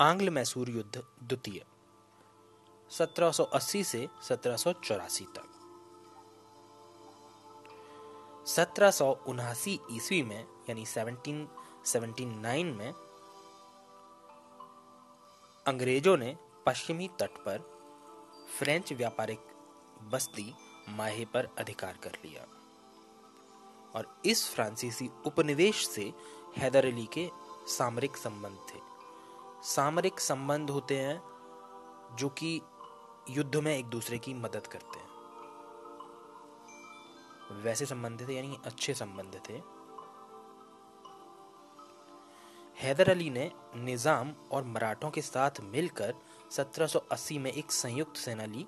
आंग्ल मैसूर युद्ध द्वितीय 1780 से सत्रह तक। सत्रह ईस्वी में, यानी 1779 में, अंग्रेज़ों ने पश्चिमी तट पर फ्रेंच व्यापारिक बस्ती माहे पर अधिकार कर लिया और इस फ्रांसीसी उपनिवेश से हैदर अली के सामरिक संबंध थे। सामरिक संबंध होते हैं जो कि युद्ध में एक दूसरे की मदद करते हैं। वैसे संबंध थे यानी अच्छे संबंध थे। हैदर अली ने निज़ाम और मराठों के साथ मिलकर 1780 में एक संयुक्त सेना ली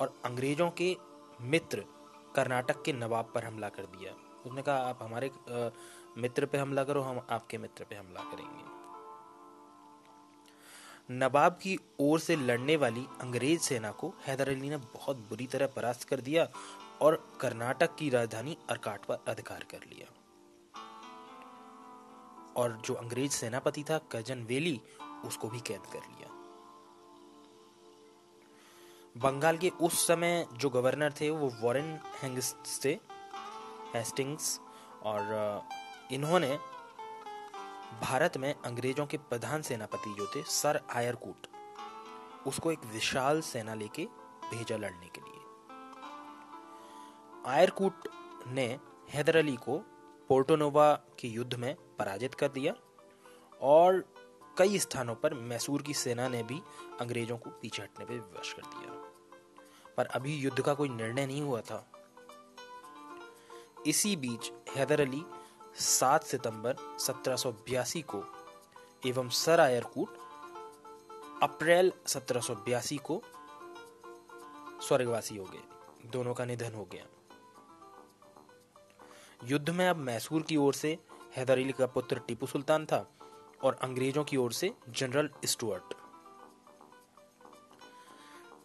और अंग्रेज़ों के मित्र कर्नाटक के नवाब पर हमला कर दिया। उसने कहा, आप हमारे मित्र पे हमला करो, हम आपके मित्र पे हमला करेंगे। नवाब की ओर से लड़ने वाली अंग्रेज़ सेना को हैदर अली ने बहुत बुरी तरह परास्त कर दिया और कर्नाटक की राजधानी अरकाट पर अधिकार कर लिया। और जो अंग्रेज़ सेनापति था, कज़न वेली, उसको भी कैद कर लिया। बंगाल के उस समय जो गवर्नर थे, वो वॉरेन हेंगिस्ट थे हेस्टिंग्स, और इन्होंने भारत में अंग्रेज़ों के प्रधान सेनापति जो थे, सर आयरकूट, उसको एक विशाल सेना लेके भेजा लड़ने के लिए। आयरकूट ने हैदर अली को पोर्टोनोवा के युद्ध में पराजित कर दिया और कई स्थानों पर मैसूर की सेना ने भी अंग्रेज़ों को पीछे हटने पर विवश कर दिया। पर अभी युद्ध का कोई निर्णय नहीं हुआ था। इसी बीच हैदर अली 7 सितंबर 1782 को एवं सर आयरकूट अप्रैल सत्रह को स्वर्गवासी हो गए। दोनों का निधन हो गया। युद्ध में अब मैसूर की ओर से हैदर अली का पुत्र टीपू सुल्तान था और अंग्रेज़ों की ओर से जनरल स्टुअर्ट।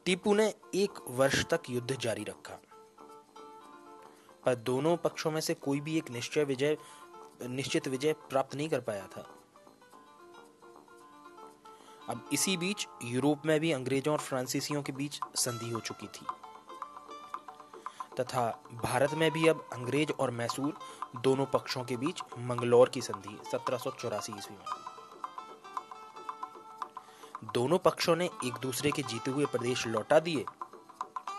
टीपू ने एक वर्ष तक युद्ध जारी रखा। पर दोनों पक्षों में से कोई भी एक निश्चय विजय निश्चित विजय प्राप्त नहीं कर पाया था। अब इसी बीच यूरोप में भी अंग्रेज़ों और फ्रांसीसियों के बीच संधि हो चुकी थी। तथा भारत में भी अब अंग्रेज़ और मैसूर दोनों पक्षों के बीच मंगलौर की संधि सत्रह सौ चौरासी ईस्वी में। दोनों पक्षों ने एक दूसरे के जीते हुए प्रदेश लौटा दिए,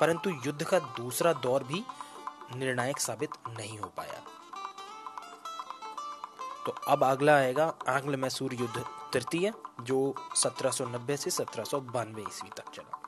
परंतु युद्ध का दूसरा दौर भी निर्णायक साबित नहीं हो पाया। तो अब अगला आएगा आंग्ल मैसूर युद्ध तृतीय, जो 1790 से सत्रह ईस्वी तक चला।